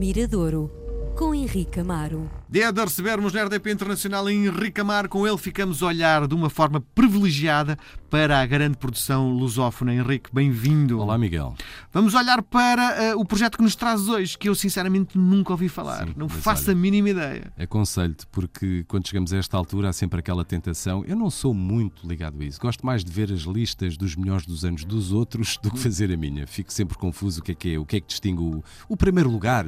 Miradouro, com Henrique Amaro. Dia de recebermos na RDP Internacional Henrique Amaro. Com ele ficamos a olhar de uma forma privilegiada para a grande produção lusófona. Henrique, bem-vindo. Olá, Miguel. Vamos olhar para uh, o projeto que nos traz hoje, que eu sinceramente nunca ouvi falar. Sim, Não faço olha, a mínima ideia. Aconselho-te, porque quando chegamos a esta altura há sempre aquela tentação. Eu não sou muito ligado a isso. Gosto mais de ver as listas dos melhores dos anos dos outros do que fazer a minha. Fico sempre confuso o que é que é, o que é que distingue o, o primeiro lugar.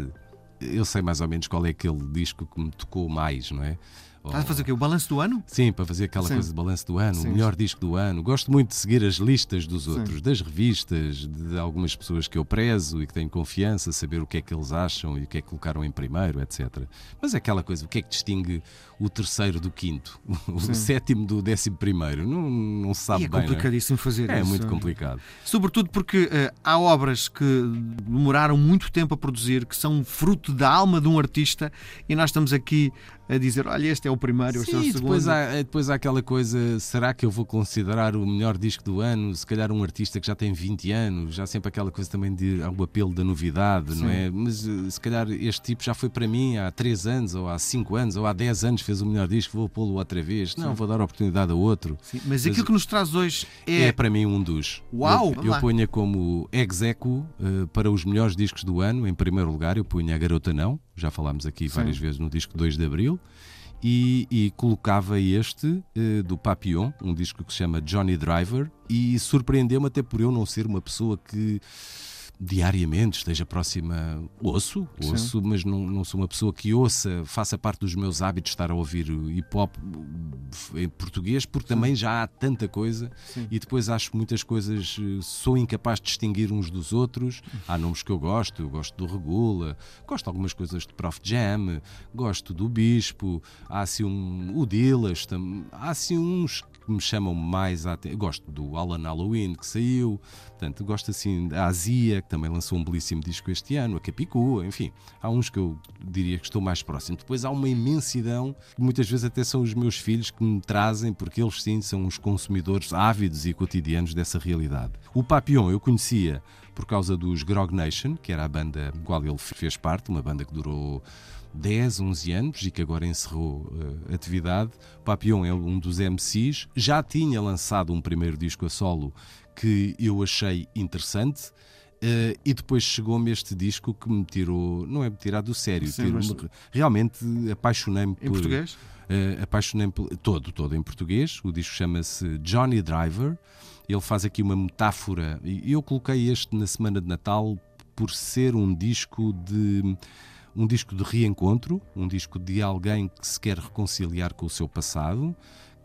Eu sei mais ou menos qual é aquele disco que me tocou mais, não é? Estás a fazer o quê? O balanço do ano? Sim, para fazer aquela Sim. coisa de balanço do ano, Sim, o melhor disco do ano. Gosto muito de seguir as listas dos outros, das revistas, de algumas pessoas que eu prezo e que tenho confiança, saber o que é que eles acham e o que é que colocaram em primeiro, etc. Mas é aquela coisa, o que é que distingue o terceiro do quinto, o sétimo do décimo primeiro? Não, não se sabe E é bem. não complicadíssimo fazer É, é isso. muito complicado. Sobretudo porque eh, há obras que demoraram muito tempo a produzir, que são fruto da alma de um artista, e nós estamos aqui a dizer: olha, este é o primeiro, este é o segundo. depois há, depois há aquela coisa, será que eu vou considerar o melhor disco do ano? Se calhar um artista que já tem 20 anos, já sempre aquela coisa também de o apelo da novidade, não Sim. é? Mas eh, se calhar este tipo já foi para mim há 3 anos, ou há 5 anos, ou há 10 anos fez o melhor disco, vou pô-lo outra vez. Não, vou dar oportunidade a outro. Sim, mas aquilo que nos traz hoje é. É, para mim um dos. Uau, Eu, eu ponho como execo eh, para os melhores discos do ano, em primeiro lugar, eu ponho a Garota Não, já falámos aqui várias vezes no disco 2 de Abril, e, e colocava este eh, do Papillon, um disco que se chama Johnny Driver, e surpreendeu-me até por eu não ser uma pessoa que diariamente esteja próxima. Ouço, ouço, mas não, não sou uma pessoa que ouça, faça parte dos meus hábitos estar a ouvir hip hop em português, porque também já há tanta coisa e depois acho muitas coisas, eh, sou incapaz de distinguir uns dos outros. Há nomes que eu gosto, eu gosto do Regula, gosto de algumas coisas de Prof Jam, gosto do Bispo, há assim um. o Dillas, tam- há assim uns que me chamam mais a atenção. Gosto do Alan Halloween que saiu, portanto, gosto assim da Azia, que também lançou um belíssimo disco este ano, a Capicua, enfim, há uns que eu diria que estou mais próximo. Depois há uma imensidão, que muitas vezes até são os meus filhos que me trazem, porque eles sim são os consumidores ávidos e cotidianos dessa realidade. O Papillon eu conhecia por causa dos Grog Nation, que era a banda da qual ele fez parte, uma banda que durou 10, 11 anos e que agora encerrou eh, atividade. Papillon é um dos MCs, já tinha lançado um primeiro disco a solo que eu achei interessante. eh, e depois chegou-me este disco que me tirou, não é me tirar do sério, Sim, mas- realmente apaixonei-me Em por. português? Eh, apaixonei-me por- todo, todo em português. O disco chama-se Johnny Driver. Ele faz aqui uma metáfora, e eu coloquei este na semana de Natal por ser um disco de um disco de reencontro, um disco de alguém que se quer reconciliar com o seu passado,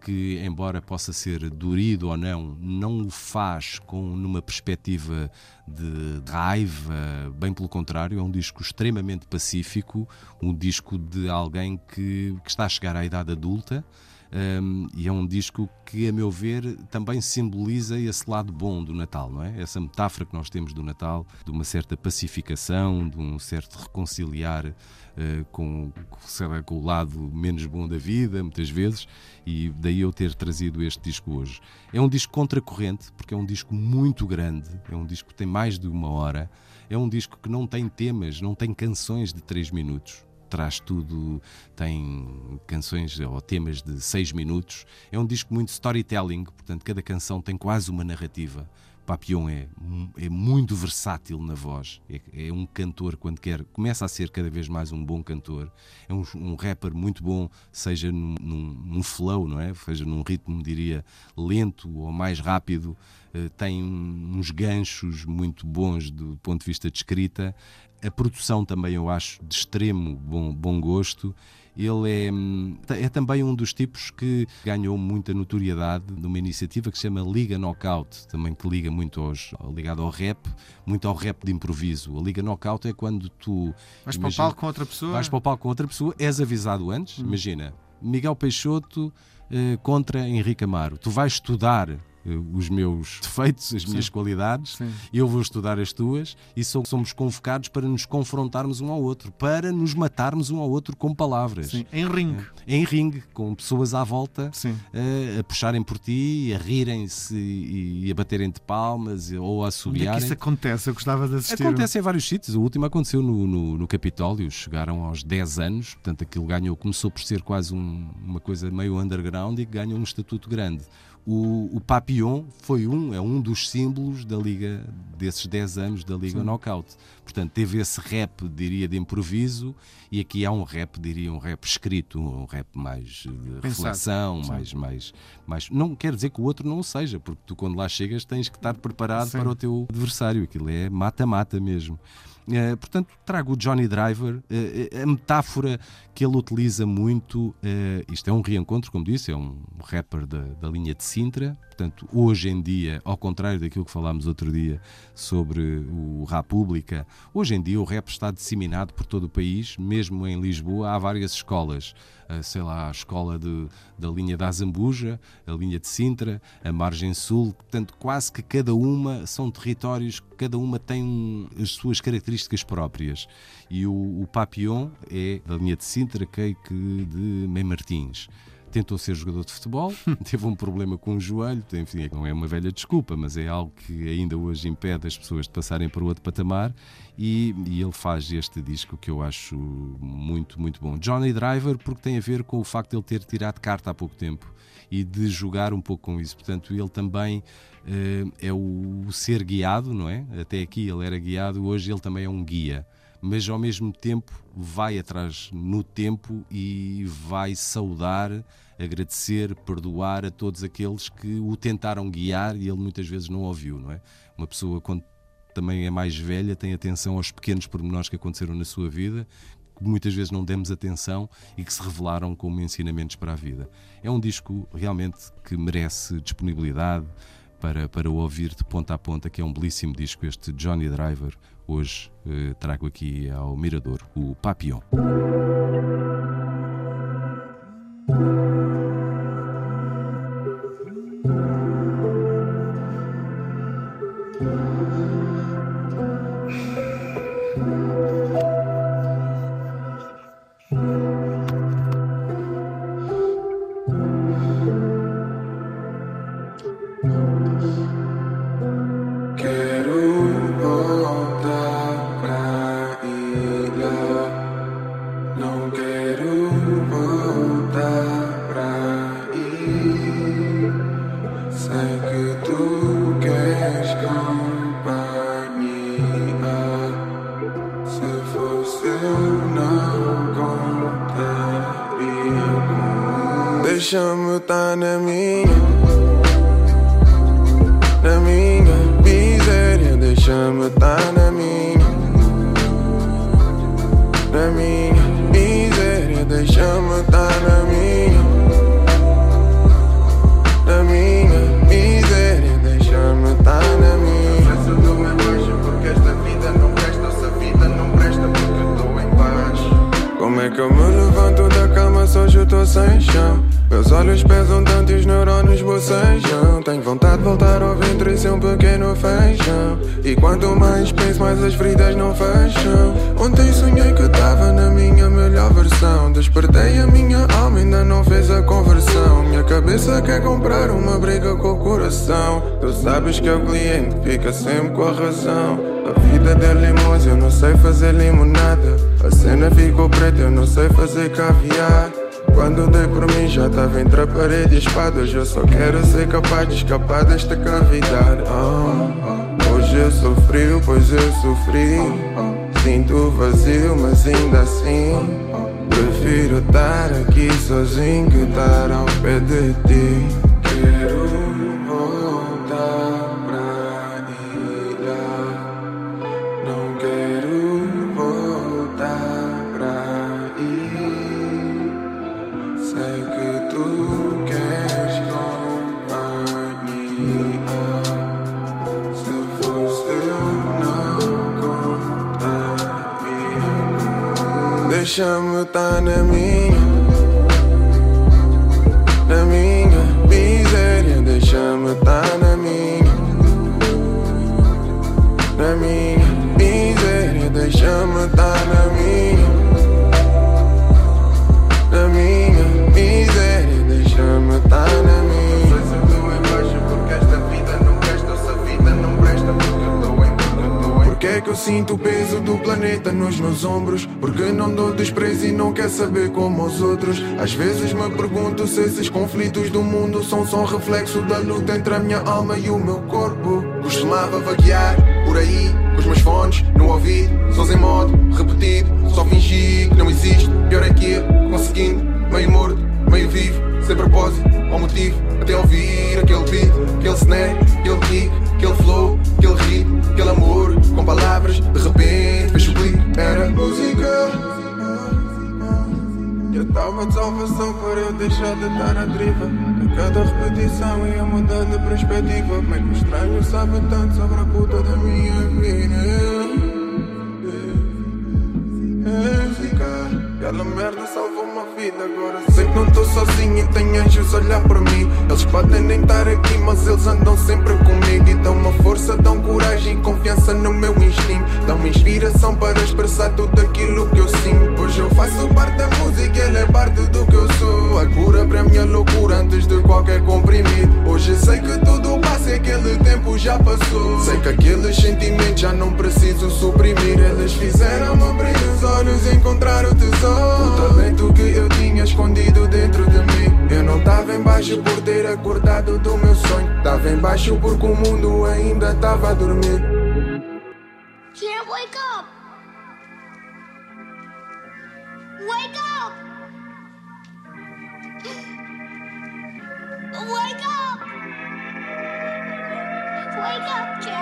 que embora possa ser dorido ou não, não o faz com numa perspectiva de raiva, bem pelo contrário, é um disco extremamente pacífico, um disco de alguém que, que está a chegar à idade adulta. Um, e é um disco que, a meu ver, também simboliza esse lado bom do Natal, não é? Essa metáfora que nós temos do Natal, de uma certa pacificação, de um certo reconciliar eh, com, lá, com o lado menos bom da vida, muitas vezes, e daí eu ter trazido este disco hoje. É um disco contracorrente, porque é um disco muito grande, é um disco que tem mais de uma hora, é um disco que não tem temas, não tem canções de 3 minutos traz tudo, tem canções ou temas de seis minutos. É um disco muito storytelling, portanto, cada canção tem quase uma narrativa. Papillon é, é muito versátil na voz, é, é um cantor quando quer, começa a ser cada vez mais um bom cantor, é um, um rapper muito bom, seja num, num, num flow, não é? Seja num ritmo, diria, lento ou mais rápido, eh, tem uns ganchos muito bons do ponto de vista de escrita. A produção também eu acho de extremo bom, bom gosto. Ele é, hum, é também um dos tipos que ganhou muita notoriedade numa iniciativa que se chama Liga Knockout, também que liga muito aos, ligado ao rap, muito ao rap de improviso. A Liga Knockout é quando tu Vais para o imagina- palco com outra pessoa? Vais para o palco com outra pessoa, és avisado antes. Imagina, Miguel Peixoto eh, contra Henrique Amaro. Tu vais estudar os meus defeitos, as minhas Sim. qualidades, Sim. eu vou estudar as tuas e so- somos convocados para nos confrontarmos um ao outro, para nos matarmos um ao outro com palavras. Sim. Em ringue. Em ringue, com pessoas à volta Sim. eh, a puxarem por ti, a rirem-se e, a baterem de palmas ou a Onde é que isso acontece? Eu gostava de assistir. Acontece em vários sítios. O último aconteceu no, no, no Capitólio. Chegaram aos 10 anos, portanto, aquilo ganhou, começou por ser quase um- uma coisa meio underground e ganhou um estatuto grande. O, o Papillon foi um, é um dos símbolos da Liga, desses 10 anos da Liga Knockout. Portanto, teve esse rap, diria, de improviso, e aqui há um rap, diria, um rap escrito, um rap mais de Pensado. reflexão, mais, mais, mais. Não quer dizer que o outro não o seja, porque tu, quando lá chegas, tens que estar preparado Sim. para o teu adversário. Aquilo é mata-mata mesmo. Eh, portanto, trago o Johnny Driver, eh, a metáfora que ele utiliza muito. eh, isto é um reencontro, como disse, é um rapper da, da linha de Sintra. Portanto, hoje em dia, ao contrário daquilo que falámos outro dia sobre o República, hoje em dia o rap está disseminado por todo o país, mesmo em Lisboa, há várias escolas. Sei lá, a escola de, da linha da Azambuja, a linha de Sintra, a Margem Sul. Portanto, quase que cada uma são territórios, cada uma tem um- as suas características próprias. E o, o Papillon é da linha de Sintra, que de Mem Martins. Tentou ser jogador de futebol, teve um problema com o joelho, enfim, não é uma velha desculpa, mas é algo que ainda hoje impede as pessoas de passarem para outro patamar. E, e ele faz este disco que eu acho muito, muito bom. Johnny Driver, porque tem a ver com o facto de ele ter tirado carta há pouco tempo e de jogar um pouco com isso. Portanto, ele também eh, é o ser guiado, não é? Até aqui ele era guiado, hoje ele também é um guia. Mas ao mesmo tempo vai atrás no tempo e vai saudar, agradecer, perdoar a todos aqueles que o tentaram guiar e ele muitas vezes não ouviu, não é? Uma pessoa quando também é mais velha tem atenção aos pequenos pormenores que aconteceram na sua vida, que muitas vezes não demos atenção e que se revelaram como ensinamentos para a vida. É um disco realmente que merece disponibilidade para, para ouvir de ponta a ponta, que é um belíssimo disco, este Johnny Driver. Hoje eh, trago aqui ao Mirador o Papillon. Na minha, na minha miséria, deixa-me estar na minha, na minha miséria, deixa-me estar na minha. Essa dor é baixa porque esta vida não presta, essa vida não presta porque eu estou em baixo. Como é que eu me levanto da cama se hoje eu tô sem chão? Meus olhos pesam tanto E quanto mais penso, mais as feridas não fecham Ontem sonhei que tava na minha melhor versão. Despertei a minha alma, ainda não fez a conversão. Minha cabeça quer comprar uma briga com o coração. Tu sabes que o cliente fica sempre com a razão. A vida de limões, eu não sei fazer limonada. A cena ficou preta, eu não sei fazer caviar. Quando dei por mim já estava entre a parede e a espada. Hoje eu só quero ser capaz de escapar desta cavidade Ah, Hoje eu sou frio, pois eu sofri. Sinto vazio, mas ainda assim Prefiro estar aqui sozinho que estar ao pé de ti. Quero Deixa-me estar na é que eu sinto o peso do planeta nos meus ombros? Porque não dou desprezo e não quer saber como os outros. Às vezes me pergunto se esses conflitos do mundo são só reflexo da luta entre a minha alma e o meu corpo. Costumava vaguear por aí com os meus fones no ouvido, sons em modo repetido. Só fingi que não existe. Pior é que eu, conseguindo, meio morto, meio vivo, sem propósito ou motivo. Até ouvir aquele beat, aquele deixar de estar à deriva. A cada repetição ia mudando de perspectiva. Como é que o estranho sabe tanto sobre a puta da minha vida? Música, aquela merda salvou uma vida. Agora sei que não tô sozinho e tem anjos a olhar para mim. Eles podem nem estar aqui, mas eles andam sempre comigo. E dão uma força, dão coragem e confiança no meu instinto. Dão-me inspiração para expressar tudo aquilo que eu sinto. Hoje eu faço parte da música, ela é parte do que eu sou. A cura para minha loucura antes de qualquer comprimido. Hoje sei que tudo passa e tempo já passou. Sei que aqueles sentimentos já não preciso suprimir. Eles fizeram-me abrir os olhos e encontrar o tesouro. O talento que eu tinha escondido dentro de mim. Eu não tava em baixo por ter acordado do meu sonho. Tava em baixo porque o mundo ainda tava a dormir. Can't wake up! Wake up! Wake up! Wake up, Jeff!